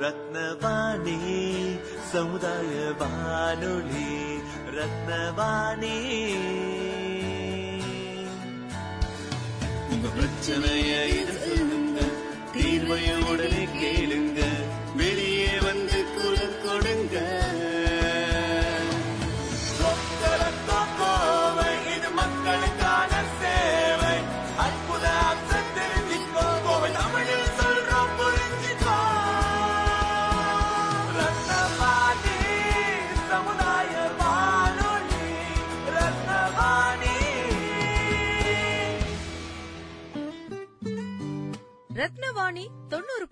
ரத்னவாணி சமுதாய வானொலி ரத்னவாணி. உங்க பிரச்சனையை தீர்வையும்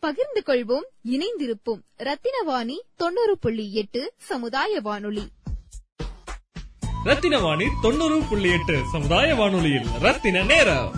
பகிர்ந்து கொள்வோம் இணைந்திருப்போம். ரத்தினவாணி தொண்ணூறு புள்ளி எட்டு சமுதாய வானொலி ரத்தினவாணி தொண்ணூறு புள்ளி எட்டு சமுதாய வானொலியில் ரத்தின நேரம்.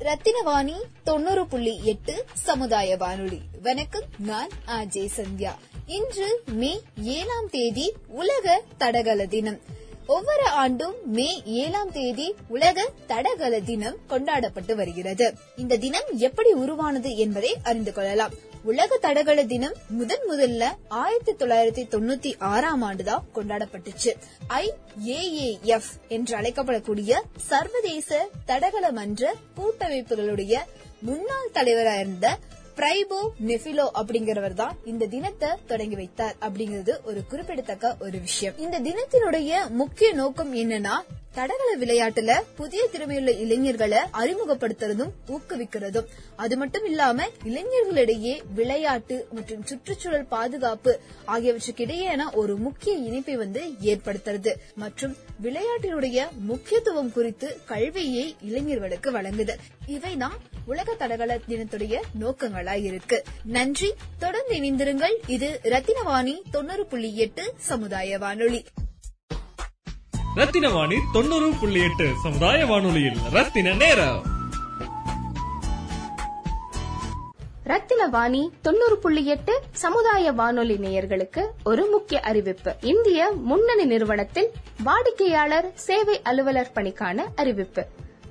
ரத்தினவாணி தொண்ணூறு புள்ளி எட்டு சமுதாய வானொலி வணக்கம் நான் ஆஜே சந்தியா. இன்று மே ஏழாம் தேதி உலக தடகள தினம். ஒவ்வொரு ஆண்டும் மே ஏழாம் தேதி உலக தடகள தினம் கொண்டாடப்பட்டு வருகிறது. இந்த தினம் எப்படி உருவானது என்பதை அறிந்து கொள்ளலாம். உலக தடகள தினம் முதன் முதல்ல ஆயிரத்தி தொள்ளாயிரத்தி தொண்ணூத்தி ஆறாம் ஆண்டுதான் கொண்டாடப்பட்டுச்சு. ஐ ஏஏஎஃப் என்று அழைக்கப்படக்கூடிய சர்வதேச தடகள மன்ற கூட்டமைப்புகளுடைய முன்னாள் தலைவராக இருந்த பிரைபோ நெஃபிலோ அப்படிங்கிறவர் தான் இந்த தினத்தை தொடங்கி வைத்தார் அப்படிங்கிறது ஒரு குறிப்பிடத்தக்க ஒரு விஷயம். இந்த தினத்தினுடைய முக்கிய நோக்கம் என்னன்னா தடகள விளையாட்டுல புதிய திறமையுள்ள இளைஞர்களை அறிமுகப்படுத்துறதும் ஊக்குவிக்கிறதும். அது மட்டும் இல்லாம இளைஞர்களிடையே விளையாட்டு மற்றும் சுற்றுச்சூழல் பாதுகாப்பு ஆகியவற்றுக்கு இடையேயான ஒரு முக்கிய இணைப்பை வந்து ஏற்படுத்துறது. மற்றும் விளையாட்டினுடைய முக்கியத்துவம் குறித்து கல்வியை இளைஞர்களுக்கு வழங்குது. இவைதான் உலக தடகள தினத்துடைய நோக்கங்களா இருக்கு. நன்றி. தொடர்ந்து இணைந்திருங்கள். இது ரத்தினவாணி தொண்ணூறு புள்ளி எட்டு சமுதாய வானொலி. ரத்தினவாணி தொண்ணூறு புள்ளி எட்டு சமுதாய வானொலியில் ரத்தின நேரம். ரத்தினவாணி தொண்ணூறு புள்ளி எட்டு சமுதாய வானொலி நேயர்களுக்கு ஒரு முக்கிய அறிவிப்பு. இந்திய முன்னணி நிறுவனத்தில் வாடிக்கையாளர் சேவை அலுவலர் பணிக்கான அறிவிப்பு.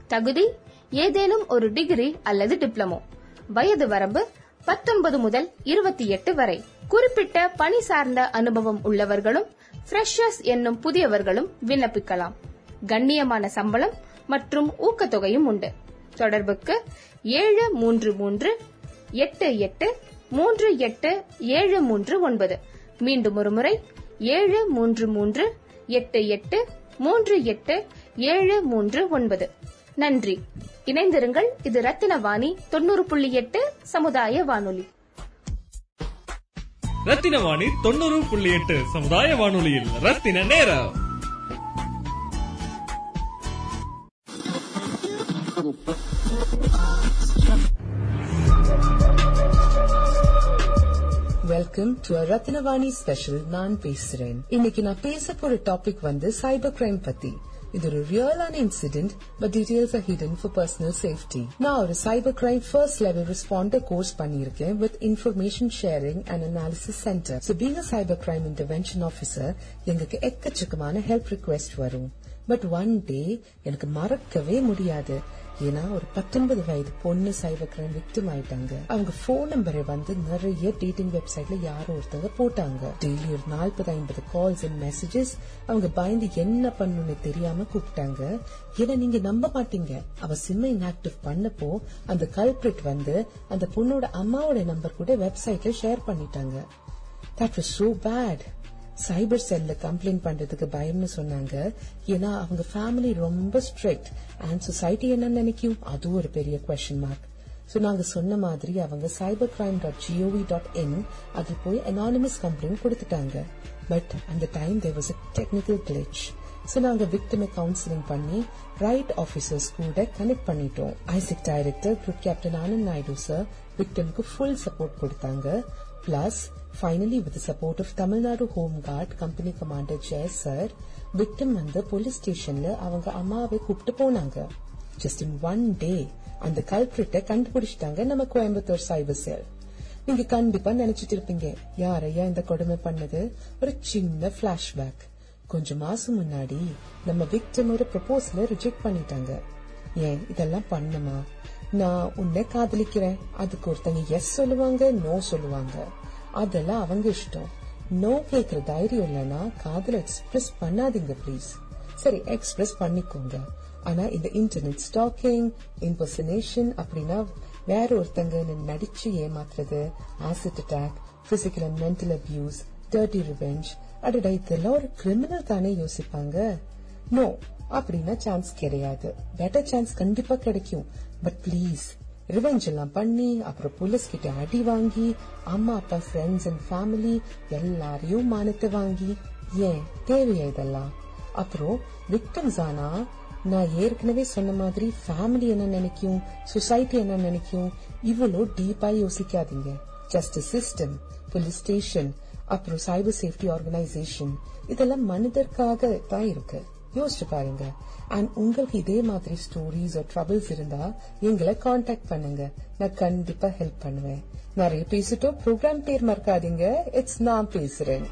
தகுதி ஏதேனும் ஒரு டிகிரி அல்லது டிப்ளமோ. வயது வரம்பு பத்தொன்பது முதல் இருபத்தி எட்டு வரை. குறிப்பிட்ட பணி சார்ந்த அனுபவம் உள்ளவர்களும் ஃப்ரெஷர்ஸ் என்னும் புதியவர்களும் விண்ணப்பிக்கலாம். கண்ணியமான சம்பளம் மற்றும் ஊக்கத்தொகையும் உண்டு. தொடர்புக்கு ஏழு மூன்று மூன்று எட்டு எட்டு மூன்று எட்டு ஏழு மூன்று ஒன்பது. மீண்டும் ஒருமுறை ஏழு மூன்று மூன்று எட்டு எட்டு மூன்று எட்டு ஏழு மூன்று ஒன்பது. நன்றி. இணைந்திருங்கள். இது ரத்தினவாணி தொண்ணூறு புள்ளி எட்டு சமுதாய வானொலி. ரத்தினவாணி தொண்ணூறு புள்ளி எட்டு. சமுதாய வானொலியில் ரத்தின நேரம். வெல்கம் டு ரத்னவாணி ஸ்பெஷல் நான் பேசுறேன். இன்னைக்கு நான் பேச போற டாபிக் வந்து சைபர் கிரைம் பத்தி. இது ஒரு ரியலான incident but details are hidden for personal safety நான் ஒரு cyber crime first level responder course பண்ணியிருக்கேன் with information sharing and analysis centre so being cyber crime intervention officer எங்களுக்கு எக்கச்சக்கமான ஹெல்ப் ரிக்வெஸ்ட் வரும். பட் ஒன் டே எனக்கு மறக்கவே முடியாது. ஏன்னா ஒரு பத்தொன்பது வயது பொண்ணு சைபர் கிரைம் விக்டிம் ஆயிட்டாங்க. அவங்க போன் நம்பரை வந்து நிறைய டேட்டிங் வெப்சைட்ல யாரோ ஒருத்தங்க போட்டாங்க. டெய்லி ஒரு நாற்பது ஐம்பது கால்ஸ் அண்ட் மெசேஜஸ் அவங்க பயந்து என்ன பண்ணுன்னு தெரியாம கூப்பிட்டாங்க. ஏன்னா நீங்க நம்ப மாட்டீங்க. அவ சிம்ம இன்ஆக்டிவ் பண்ணப்போ அந்த கல்பிரிட் வந்து அந்த பொண்ணோட அம்மாவோட நம்பர் கூட வெப்சைட்ல ஷேர் பண்ணிட்டாங்க. That was so bad cyber செல்ல கம்ப்ளைண்ட் பண்றதுக்கு பயம்னு சொன்னாங்க. ஏன்னா அவங்க ஃபேமிலி ரொம்ப ஸ்ட்ரிக்ட் அண்ட் சொசைட்டி என்ன நினைக்கும்? அதுவும் ஒரு பெரிய கொஸ்டின் மார்க் சோ நாங்க சொன்ன மாதிரி அவங்க cyber crime dot gov dot in அதில் போய் அனானிமஸ் கம்ப்ளைண்ட் கொடுத்துட்டாங்க. பட் அந்த time there was a technical glitch so நாங்க விக்டிமை கவுன்சிலிங் பண்ணி ரைட் ஆபீசர்ஸ் கூட கனெக்ட் பண்ணிட்டோம். ISAC director group captain Anand Naidu sir விக்டிமுக்கு full support கொடுத்தாங்க. Plus finally with support of Tamil Nadu home guard company commander Jaya sir victim வந்து police ஸ்டேஷன்ல அவங்க அம்மாவை கூப்பிட்டு போனாங்க. ஜஸ்ட் இன் ஒன் டே அந்த கல்பிரிட்ட கண்டுபிடிச்சிட்டாங்க நம்ம கோயம்புத்தூர் சைபர் செல் நீங்க கண்டிப்பா நினைச்சிட்டு இருப்பீங்க யாரையா இந்த கொடுமை பண்ணது? ஒரு சின்ன பிளாஷ்பேக் கொஞ்ச மாசம் முன்னாடி நம்ம விக்டிமோட ப்ரப்போசல ரிஜெக்ட் பண்ணிட்டாங்க. ஏன் இதெல்லாம் பண்ணுமா நான் உன்னை காதலிக்கிறேன். அதுக்கு ஒருத்தங்க எஸ் சொல்லுவாங்க நோ சொல்லுவாங்க. அதெல்லாம் அவங்க இஷ்டம். நோ கேக்குற தைரியம் இல்லைன்னா காதல எக்ஸ்பிரஸ் பண்ணாதீங்க ப்ளீஸ் சரி எக்ஸ்பிரஸ் பண்ணிக்கோங்க. ஆனா இந்த இன்டர்நெட் ஸ்டாக்கிங் இம்பர்சனேஷன் அப்படின்னா வேற ஒருத்தங்க நடிச்சு ஏமாத்துறது acid attack physical and mental abuse dirty revenge அடடா இதெல்லாம் ஒரு கிரிமினல் தானே யோசிப்பாங்க. நோ அப்படின்னா சான்ஸ் கிடையாது. பெட்டர் சான்ஸ் கண்டிப்பா கிடைக்கும். பட் ப்ளீஸ் ரிவெஞ்ச் எல்லாம் பண்ணி அப்புறம் போலீஸ் கிட்ட அடி வாங்கி அம்மா அப்பா ஃப்ரெண்ட்ஸ் அண்ட் ஃபேமிலி எல்லாரையும் மானத்தை வாங்கி ஏன்? தேவையா இதெல்லாம்? அப்புறம் விக்டம்ஸ் ஆனா நான் ஏற்கனவே சொன்ன மாதிரி ஃபேமிலி என்ன நினைக்கும்? சொசைட்டி என்ன நினைக்கும்? இவ்வளோ டீப்பா யோசிக்காதீங்க. ஜஸ்ட் சிஸ்டம் போலீஸ் ஸ்டேஷன் அப்புறம் சைபர் சேஃப்டி ஆர்கனைசேஷன் இதெல்லாம் மனிதர்க்காக தான் இருக்கு. யோசிச்சு பாருங்க. அண்ட் உங்களுக்கு இதே மாதிரி ஸ்டோரிஸ் ட்ரபிள்ஸ் இருந்தா எங்களை காண்டாக்ட் பண்ணுங்க. நான் கண்டிப்பா ஹெல்ப் பண்ணுவேன். நிறைய பேசிட்டோம். ப்ரோக்ராம் பேர் மறக்காதீங்க. இட்ஸ் நான் பேசுறேன்.